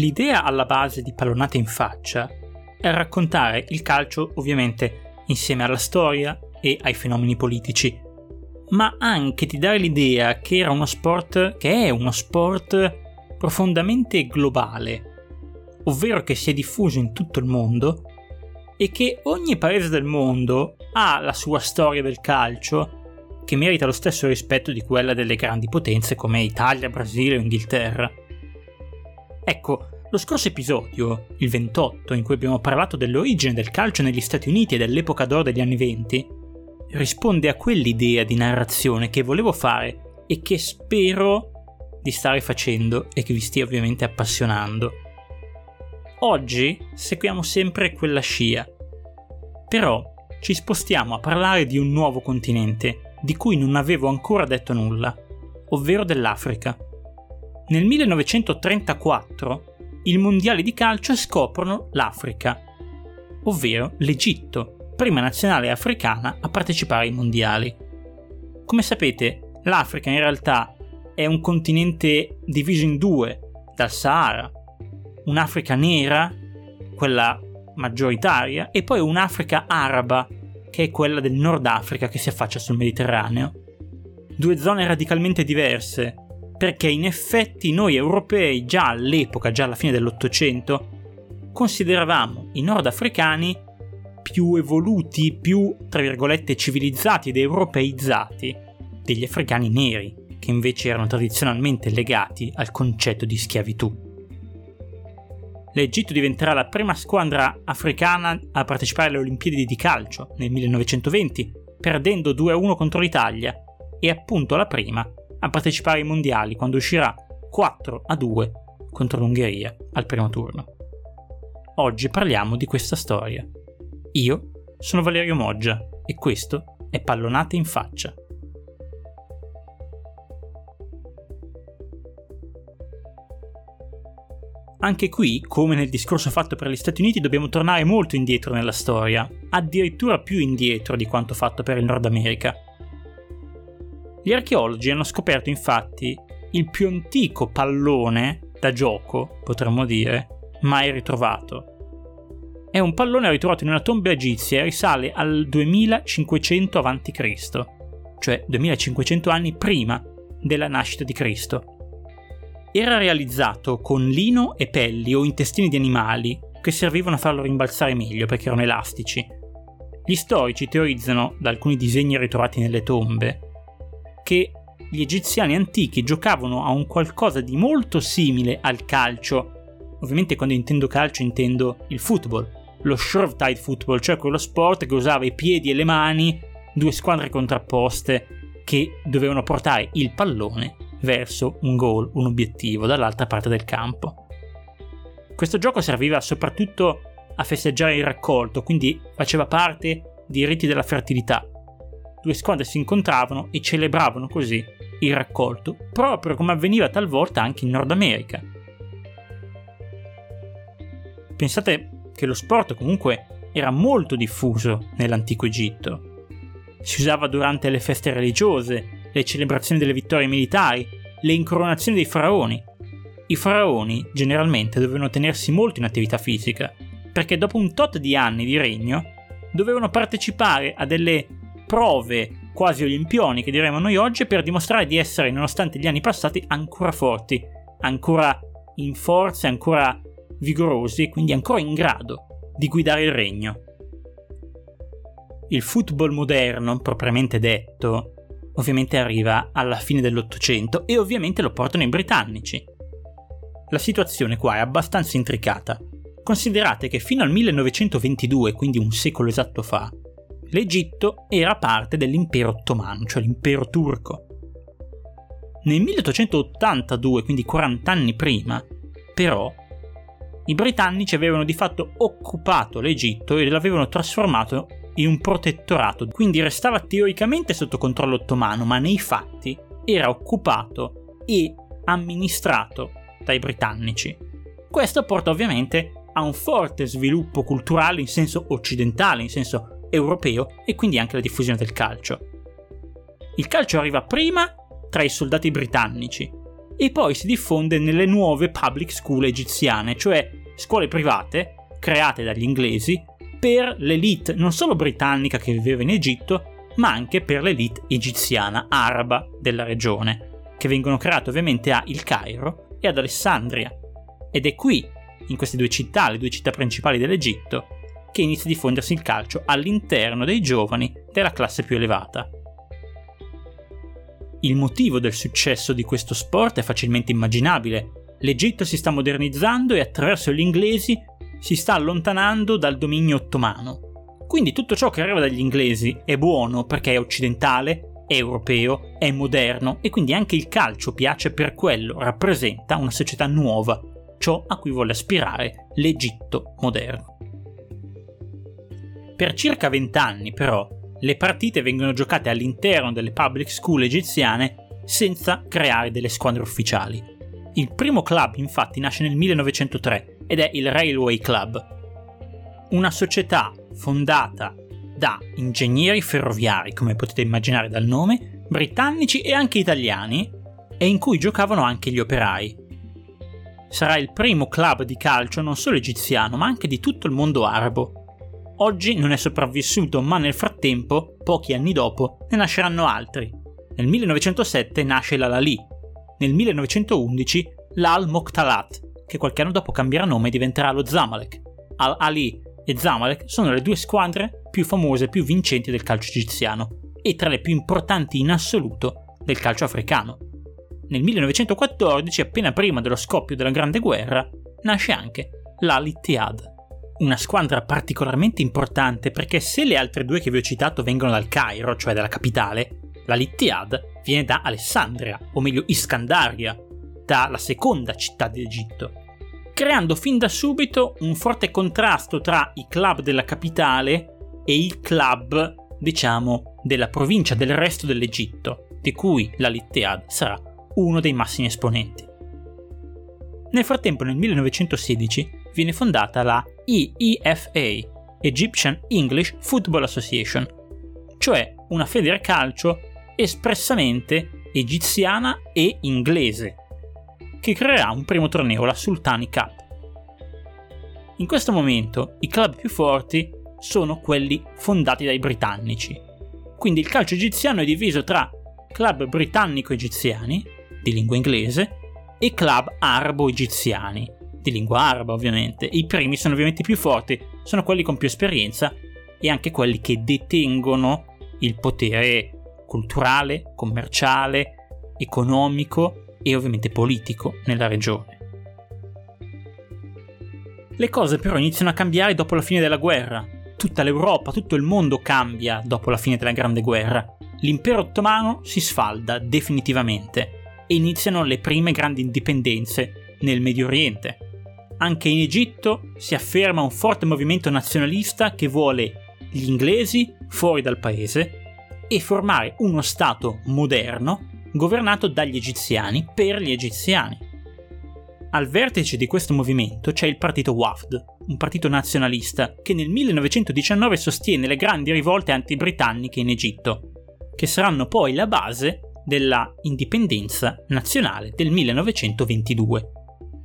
L'idea alla base di Pallonate in faccia è raccontare il calcio ovviamente insieme alla storia e ai fenomeni politici, ma anche di dare l'idea che era uno sport che è uno sport profondamente globale, ovvero che si è diffuso in tutto il mondo e che ogni paese del mondo ha la sua storia del calcio che merita lo stesso rispetto di quella delle grandi potenze come Italia, Brasile o Inghilterra. Ecco, lo scorso episodio, il 28, in cui abbiamo parlato dell'origine del calcio negli Stati Uniti e dell'epoca d'oro degli anni 20, risponde a quell'idea di narrazione che volevo fare e che spero di stare facendo e che vi stia ovviamente appassionando. Oggi seguiamo sempre quella scia, però ci spostiamo a parlare di un nuovo continente di cui non avevo ancora detto nulla, ovvero dell'Africa. Nel 1934 i mondiali di calcio scoprono l'Africa, ovvero l'Egitto, prima nazionale africana a partecipare ai mondiali. Come sapete, l'Africa in realtà è un continente diviso in due dal Sahara, un'Africa nera, quella maggioritaria, e poi un'Africa araba, che è quella del Nord Africa che si affaccia sul Mediterraneo. Due zone radicalmente diverse, perché in effetti noi europei già all'epoca, già alla fine dell'Ottocento, consideravamo i nordafricani più evoluti, più, tra virgolette, civilizzati ed europeizzati degli africani neri, che invece erano tradizionalmente legati al concetto di schiavitù. L'Egitto diventerà la prima squadra africana a partecipare alle Olimpiadi di calcio nel 1920, perdendo 2-1 contro l'Italia, e appunto la prima a partecipare ai mondiali quando uscirà 4 a 2 contro l'Ungheria al primo turno. Oggi parliamo di questa storia. Io sono Valerio Moggia e questo è Pallonate in faccia. Anche qui, come nel discorso fatto per gli Stati Uniti, dobbiamo tornare molto indietro nella storia, addirittura più indietro di quanto fatto per il Nord America. Gli archeologi hanno scoperto infatti il più antico pallone da gioco, potremmo dire, mai ritrovato. È un pallone ritrovato in una tomba egizia e risale al 2500 a.C., cioè 2500 anni prima della nascita di Cristo. Era realizzato con lino e pelli o intestini di animali che servivano a farlo rimbalzare meglio perché erano elastici. Gli storici teorizzano, da alcuni disegni ritrovati nelle tombe, che gli egiziani antichi giocavano a un qualcosa di molto simile al calcio. Ovviamente quando intendo calcio intendo il football, lo short tide football, cioè quello sport che usava i piedi e le mani, due squadre contrapposte che dovevano portare il pallone verso un goal, un obiettivo dall'altra parte del campo. Questo gioco serviva soprattutto a festeggiare il raccolto, quindi faceva parte dei riti della fertilità due squadre si incontravano e celebravano così il raccolto, proprio come avveniva talvolta anche in Nord America. Pensate che lo sport comunque era molto diffuso nell'antico Egitto. Si usava durante le feste religiose, le celebrazioni delle vittorie militari, le incoronazioni dei faraoni. I faraoni generalmente dovevano tenersi molto in attività fisica, perché dopo un tot di anni di regno dovevano partecipare a delle prove quasi olimpioniche, diremmo noi oggi, per dimostrare di essere, nonostante gli anni passati, ancora forti, ancora in forza, ancora vigorosi e quindi ancora in grado di guidare il regno. Il football moderno, propriamente detto, ovviamente arriva alla fine dell'Ottocento e ovviamente lo portano i britannici. La situazione qua è abbastanza intricata. Considerate che fino al 1922, quindi un secolo esatto fa, l'Egitto era parte dell'impero ottomano, cioè l'impero turco. Nel 1882, quindi 40 anni prima, però, i britannici avevano di fatto occupato l'Egitto e l'avevano trasformato in un protettorato, quindi restava teoricamente sotto controllo ottomano, ma nei fatti era occupato e amministrato dai britannici. Questo porta ovviamente a un forte sviluppo culturale in senso occidentale, in senso europeo e quindi anche la diffusione del calcio. Il calcio arriva prima tra i soldati britannici e poi si diffonde nelle nuove public school egiziane, cioè scuole private create dagli inglesi per l'elite non solo britannica che viveva in Egitto, ma anche per l'elite egiziana araba della regione, che vengono create ovviamente a Il Cairo e ad Alessandria. Ed è qui, in queste due città, le due città principali dell'Egitto, che inizia a diffondersi il calcio all'interno dei giovani della classe più elevata. Il motivo del successo di questo sport è facilmente immaginabile. L'Egitto si sta modernizzando e attraverso gli inglesi si sta allontanando dal dominio ottomano. Quindi tutto ciò che arriva dagli inglesi è buono perché è occidentale, è europeo, è moderno e quindi anche il calcio piace per quello, rappresenta una società nuova, ciò a cui vuole aspirare l'Egitto moderno. Per circa vent'anni, però, le partite vengono giocate all'interno delle public school egiziane senza creare delle squadre ufficiali. Il primo club infatti nasce nel 1903 ed è il Railway Club, una società fondata da ingegneri ferroviari, come potete immaginare dal nome, britannici e anche italiani, e in cui giocavano anche gli operai. Sarà il primo club di calcio non solo egiziano, ma anche di tutto il mondo arabo. Oggi non è sopravvissuto, ma nel frattempo, pochi anni dopo, ne nasceranno altri. Nel 1907 nasce l'Al-Ali, nel 1911 l'Al Mokhtalat, che qualche anno dopo cambierà nome e diventerà lo Zamalek. Al-Ali e Zamalek sono le due squadre più famose e più vincenti del calcio egiziano e tra le più importanti in assoluto del calcio africano. Nel 1914, appena prima dello scoppio della Grande Guerra, nasce anche l'Al-Ittihad, una squadra particolarmente importante perché se le altre due che vi ho citato vengono dal Cairo, cioè dalla capitale, l'Al-Ittihad viene da Alessandria, o meglio Iscandaria, dalla seconda città d'Egitto creando fin da subito un forte contrasto tra i club della capitale e i club, diciamo, della provincia del resto dell'Egitto, di cui la Littead sarà uno dei massimi esponenti. Nel frattempo, nel 1916, viene fondata la EEFA, Egyptian English Football Association, cioè una calcio espressamente egiziana e inglese, che creerà un primo torneo, la Sultani Cup. In questo momento i club più forti sono quelli fondati dai britannici. Quindi il calcio egiziano è diviso tra club britannico-egiziani, di lingua inglese, e club arabo-egiziani, di lingua araba ovviamente. I primi sono ovviamente più forti, sono quelli con più esperienza e anche quelli che detengono il potere culturale, commerciale, economico e ovviamente politico nella regione. Le cose però iniziano a cambiare dopo la fine della guerra. Tutta l'Europa, tutto il mondo cambia dopo la fine della Grande Guerra. L'impero ottomano si sfalda definitivamente e iniziano le prime grandi indipendenze nel Medio Oriente. Anche in Egitto si afferma un forte movimento nazionalista che vuole gli inglesi fuori dal paese e formare uno Stato moderno governato dagli egiziani per gli egiziani. Al vertice di questo movimento c'è il partito Wafd, un partito nazionalista che nel 1919 sostiene le grandi rivolte anti-britanniche in Egitto, che saranno poi la base della indipendenza nazionale del 1922.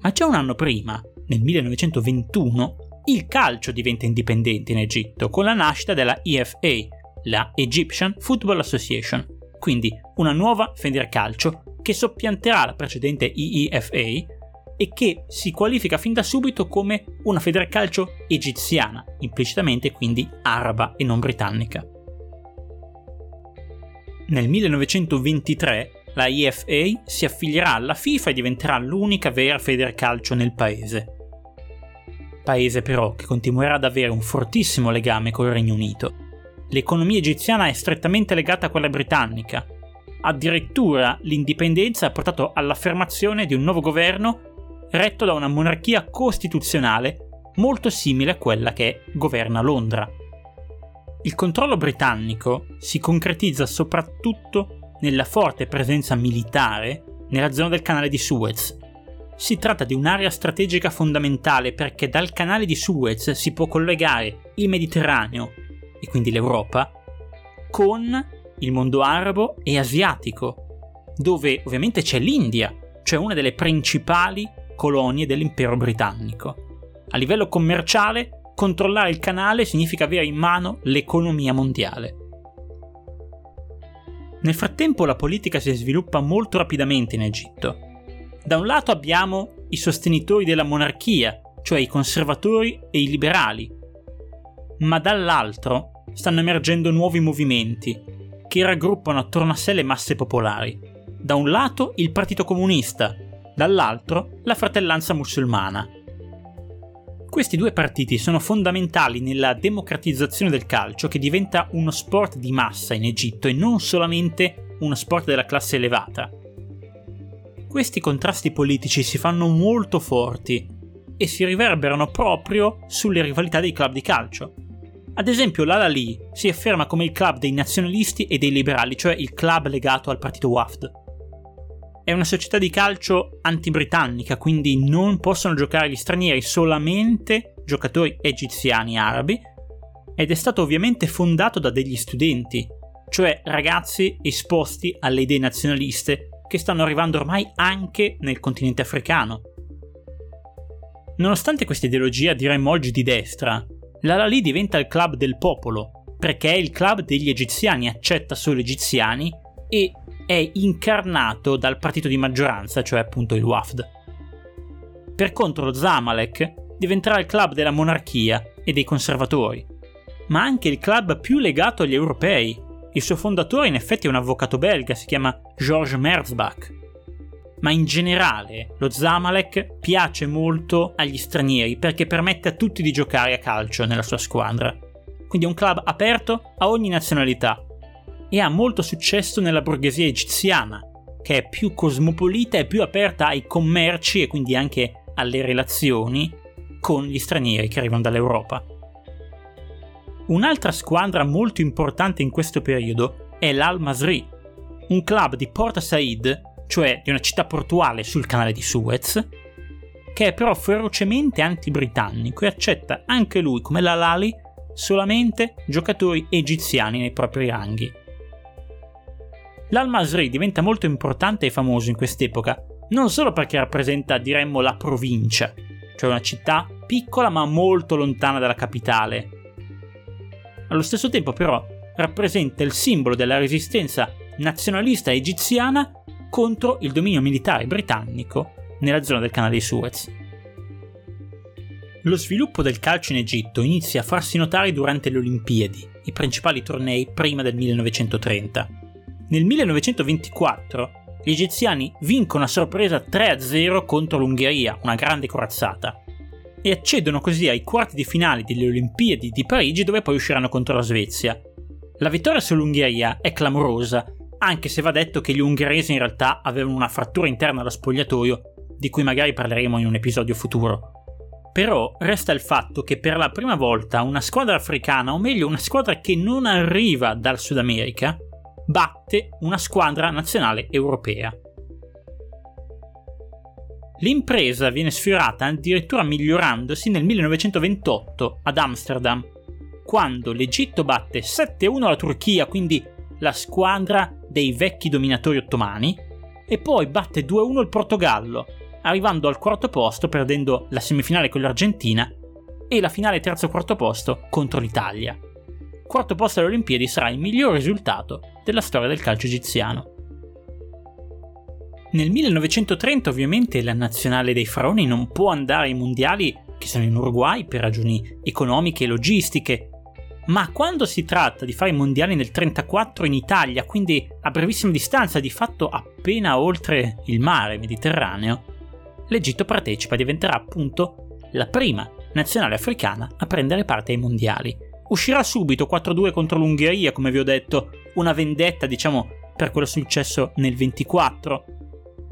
Ma già un anno prima, nel 1921, il calcio diventa indipendente in Egitto con la nascita della EFA, la Egyptian Football Association, quindi una nuova Federcalcio che soppianterà la precedente EEFA e che si qualifica fin da subito come una Federcalcio egiziana, implicitamente quindi araba e non britannica. Nel 1923 la EFA si affilierà alla FIFA e diventerà l'unica vera Federcalcio nel paese. Paese però che continuerà ad avere un fortissimo legame col Regno Unito l'economia egiziana è strettamente legata a quella britannica. Addirittura l'indipendenza ha portato all'affermazione di un nuovo governo retto da una monarchia costituzionale molto simile a quella che governa Londra. Il controllo britannico si concretizza soprattutto nella forte presenza militare nella zona del canale di Suez. Si tratta di un'area strategica fondamentale perché dal canale di Suez si può collegare il Mediterraneo e quindi l'Europa, con il mondo arabo e asiatico, dove ovviamente c'è l'India, cioè una delle principali colonie dell'impero britannico. A livello commerciale, controllare il canale significa avere in mano l'economia mondiale. Nel frattempo la politica si sviluppa molto rapidamente in Egitto. Da un lato abbiamo i sostenitori della monarchia, cioè i conservatori e i liberali, ma dall'altro stanno emergendo nuovi movimenti che raggruppano attorno a sé le masse popolari. Da un lato il Partito Comunista, dall'altro la Fratellanza Musulmana. Questi due partiti sono fondamentali nella democratizzazione del calcio che diventa uno sport di massa in Egitto e non solamente uno sport della classe elevata. Questi contrasti politici si fanno molto forti e si riverberano proprio sulle rivalità dei club di calcio. Ad esempio l'Al-Ali si afferma come il club dei nazionalisti e dei liberali, cioè il club legato al partito Wafd. È una società di calcio anti-britannica, quindi non possono giocare gli stranieri, solamente giocatori egiziani arabi, ed è stato ovviamente fondato da degli studenti, cioè ragazzi esposti alle idee nazionaliste che stanno arrivando ormai anche nel continente africano. Nonostante questa ideologia diremmo oggi di destra, l'Al-Ali diventa il club del popolo, perché è il club degli egiziani, accetta solo egiziani e è incarnato dal partito di maggioranza, cioè appunto il Wafd. Per contro Zamalek diventerà il club della monarchia e dei conservatori, ma anche il club più legato agli europei, il suo fondatore in effetti è un avvocato belga, si chiama Georges Merzbach. Ma in generale lo Zamalek piace molto agli stranieri perché permette a tutti di giocare a calcio nella sua squadra. Quindi è un club aperto a ogni nazionalità e ha molto successo nella borghesia egiziana, che è più cosmopolita e più aperta ai commerci e quindi anche alle relazioni con gli stranieri che arrivano dall'Europa. Un'altra squadra molto importante in questo periodo è l'Al-Masri, un club di Port Said, cioè di una città portuale sul canale di Suez, che è però ferocemente anti-britannico e accetta anche lui, come l'Al-Ali, solamente giocatori egiziani nei propri ranghi. L'Al-Masri diventa molto importante e famoso in quest'epoca, non solo perché rappresenta, diremmo, la provincia, cioè una città piccola ma molto lontana dalla capitale, allo stesso tempo però rappresenta il simbolo della resistenza nazionalista egiziana contro il dominio militare britannico nella zona del canale di Suez. Lo sviluppo del calcio in Egitto inizia a farsi notare durante le Olimpiadi, i principali tornei prima del 1930. Nel 1924 gli egiziani vincono a sorpresa 3-0 contro l'Ungheria, una grande corazzata, e accedono così ai quarti di finale delle Olimpiadi di Parigi dove poi usciranno contro la Svezia. La vittoria sull'Ungheria è clamorosa, anche se va detto che gli ungheresi in realtà avevano una frattura interna allo spogliatoio, di cui magari parleremo in un episodio futuro. Però resta il fatto che per la prima volta una squadra africana, o meglio una squadra che non arriva dal Sud America, batte una squadra nazionale europea. L'impresa viene sfiorata addirittura migliorandosi nel 1928 ad Amsterdam, quando l'Egitto batte 7-1 la Turchia, quindi la squadra dei vecchi dominatori ottomani, e poi batte 2-1 il Portogallo, arrivando al quarto posto perdendo la semifinale con l'Argentina e la finale terzo-quarto posto contro l'Italia. Quarto posto alle Olimpiadi sarà il miglior risultato della storia del calcio egiziano. Nel 1930 ovviamente la nazionale dei faraoni non può andare ai mondiali che sono in Uruguay per ragioni economiche e logistiche, ma quando si tratta di fare i mondiali nel 1934 in Italia, quindi a brevissima distanza, di fatto appena oltre il mare Mediterraneo, l'Egitto partecipa e diventerà appunto la prima nazionale africana a prendere parte ai mondiali. Uscirà subito 4-2 contro l'Ungheria, come vi ho detto, una vendetta, diciamo, per quello successo nel 24,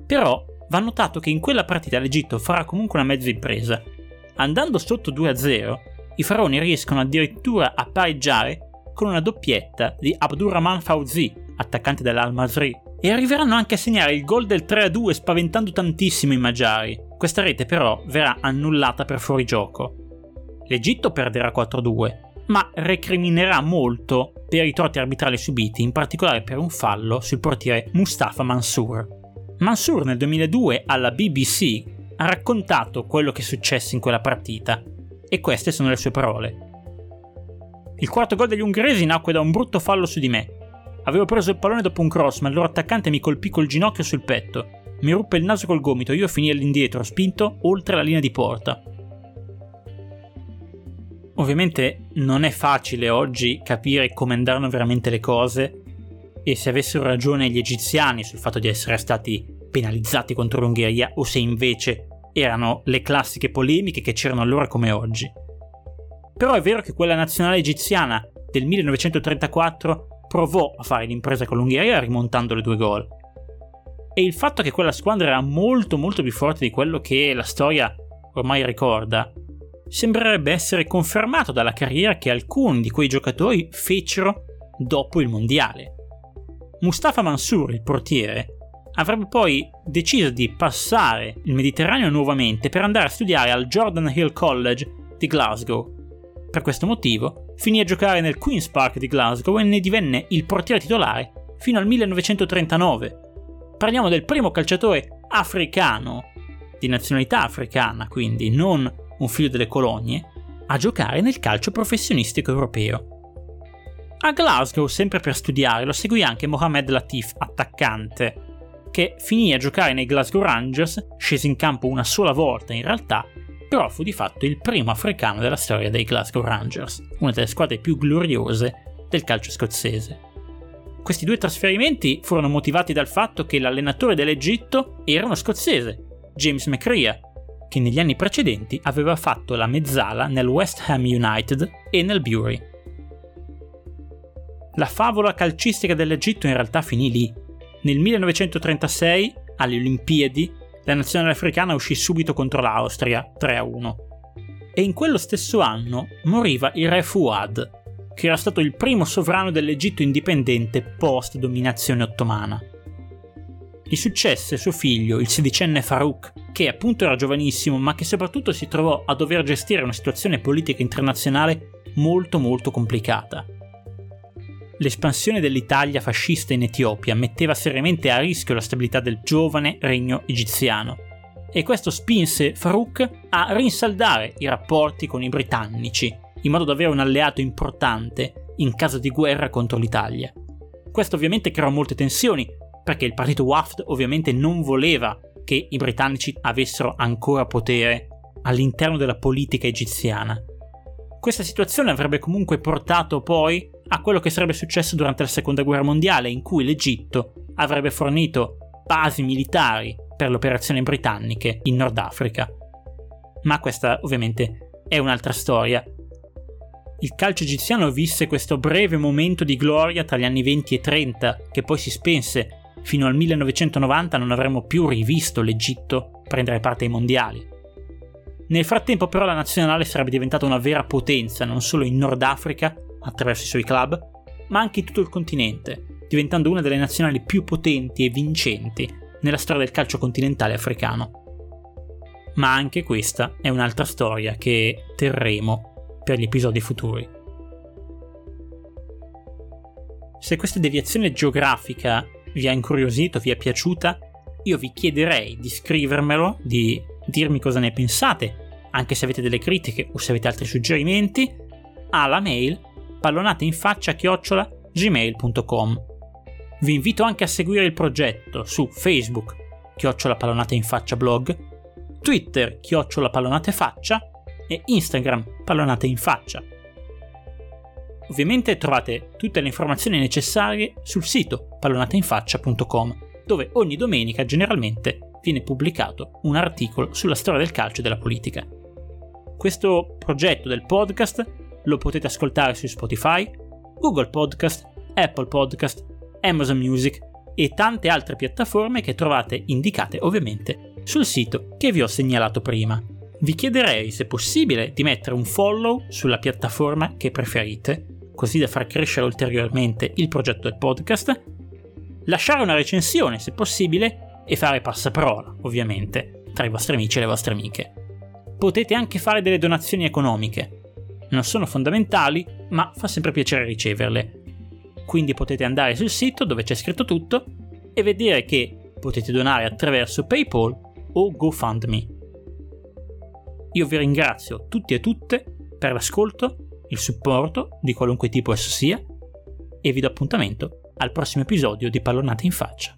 però va notato che in quella partita l'Egitto farà comunque una mezza impresa. Andando sotto 2-0, i faraoni riescono addirittura a pareggiare con una doppietta di Abdurrahman Fauzi, attaccante dell'Al-Masri, e arriveranno anche a segnare il gol del 3-2 spaventando tantissimo i magiari. Questa rete però verrà annullata per fuorigioco. L'Egitto perderà 4-2, ma recriminerà molto per i torti arbitrali subiti, in particolare per un fallo sul portiere Mustafa Mansour Mansour nel 2002 alla BBC ha raccontato quello che è successo in quella partita e queste sono le sue parole. Il quarto gol degli ungheresi nacque da un brutto fallo su di me. Avevo preso il pallone dopo un cross, ma il loro attaccante mi colpì col ginocchio sul petto. Mi ruppe il naso col gomito, io finì all'indietro, spinto oltre la linea di porta. Ovviamente non è facile oggi capire come andarono veramente le cose e se avessero ragione gli egiziani sul fatto di essere stati penalizzati contro l'Ungheria o se invece erano le classiche polemiche che c'erano allora come oggi. Però è vero che quella nazionale egiziana del 1934 provò a fare l'impresa con l'Ungheria rimontando le due gol. E il fatto che quella squadra era molto molto più forte di quello che la storia ormai ricorda sembrerebbe essere confermato dalla carriera che alcuni di quei giocatori fecero dopo il mondiale. Mustafa Mansour, il portiere, avrebbe poi deciso di passare il Mediterraneo nuovamente per andare a studiare al Jordan Hill College di Glasgow. Per questo motivo finì a giocare nel Queen's Park di Glasgow e ne divenne il portiere titolare fino al 1939. Parliamo del primo calciatore africano, di nazionalità africana quindi, non un figlio delle colonie, a giocare nel calcio professionistico europeo. A Glasgow, sempre per studiare, lo seguì anche Mohamed Latif, attaccante, che finì a giocare nei Glasgow Rangers, scese in campo una sola volta in realtà, però fu di fatto il primo africano della storia dei Glasgow Rangers, una delle squadre più gloriose del calcio scozzese. Questi due trasferimenti furono motivati dal fatto che l'allenatore dell'Egitto era uno scozzese, James McCrea, che negli anni precedenti aveva fatto la mezzala nel West Ham United e nel Bury. La favola calcistica dell'Egitto in realtà finì lì. Nel 1936, alle Olimpiadi, la nazionale africana uscì subito contro l'Austria 3-1. E in quello stesso anno moriva il re Fuad, che era stato il primo sovrano dell'Egitto indipendente post dominazione ottomana. Gli successe suo figlio, il sedicenne Farouk, che appunto era giovanissimo, ma che soprattutto si trovò a dover gestire una situazione politica internazionale molto molto complicata. L'espansione dell'Italia fascista in Etiopia metteva seriamente a rischio la stabilità del giovane regno egiziano e questo spinse Farouk a rinsaldare i rapporti con i britannici, in modo da avere un alleato importante in caso di guerra contro l'Italia. Questo ovviamente creò molte tensioni, perché il partito Waft ovviamente non voleva che i britannici avessero ancora potere all'interno della politica egiziana. Questa situazione avrebbe comunque portato poi a quello che sarebbe successo durante la seconda guerra mondiale, in cui l'Egitto avrebbe fornito basi militari per le operazioni britanniche in Nord Africa. Ma questa ovviamente è un'altra storia. Il calcio egiziano visse questo breve momento di gloria tra gli anni 20 e 30, che poi si spense. Fino al 1990 non avremmo più rivisto l'Egitto prendere parte ai mondiali. Nel frattempo però la nazionale sarebbe diventata una vera potenza non solo in Nord Africa, attraverso i suoi club, ma anche in tutto il continente, diventando una delle nazionali più potenti e vincenti nella storia del calcio continentale africano. Ma anche questa è un'altra storia che terremo per gli episodi futuri. Se questa deviazione geografica vi ha incuriosito, vi è piaciuta, io vi chiederei di scrivermelo, di dirmi cosa ne pensate, anche se avete delle critiche o se avete altri suggerimenti, alla mail pallonate in faccia chiocciola gmail.com. Vi invito anche a seguire il progetto su Facebook, chiocciola pallonate in faccia blog, Twitter, chiocciola pallonate faccia e Instagram, pallonate in faccia. Ovviamente trovate tutte le informazioni necessarie sul sito pallonateinfaccia.com, dove ogni domenica generalmente viene pubblicato un articolo sulla storia del calcio e della politica. Questo progetto del podcast lo potete ascoltare su Spotify, Google Podcast, Apple Podcast, Amazon Music e tante altre piattaforme che trovate indicate ovviamente sul sito che vi ho segnalato prima. Vi chiederei, se possibile, di mettere un follow sulla piattaforma che preferite, così da far crescere ulteriormente il progetto del podcast, lasciare una recensione, se possibile, e fare passaparola, ovviamente, tra i vostri amici e le vostre amiche. Potete anche fare delle donazioni economiche, non sono fondamentali, ma fa sempre piacere riceverle. Quindi potete andare sul sito dove c'è scritto tutto e vedere che potete donare attraverso PayPal o GoFundMe. Io vi ringrazio tutti e tutte per l'ascolto, il supporto di qualunque tipo esso sia e vi do appuntamento al prossimo episodio di Pallonate in faccia.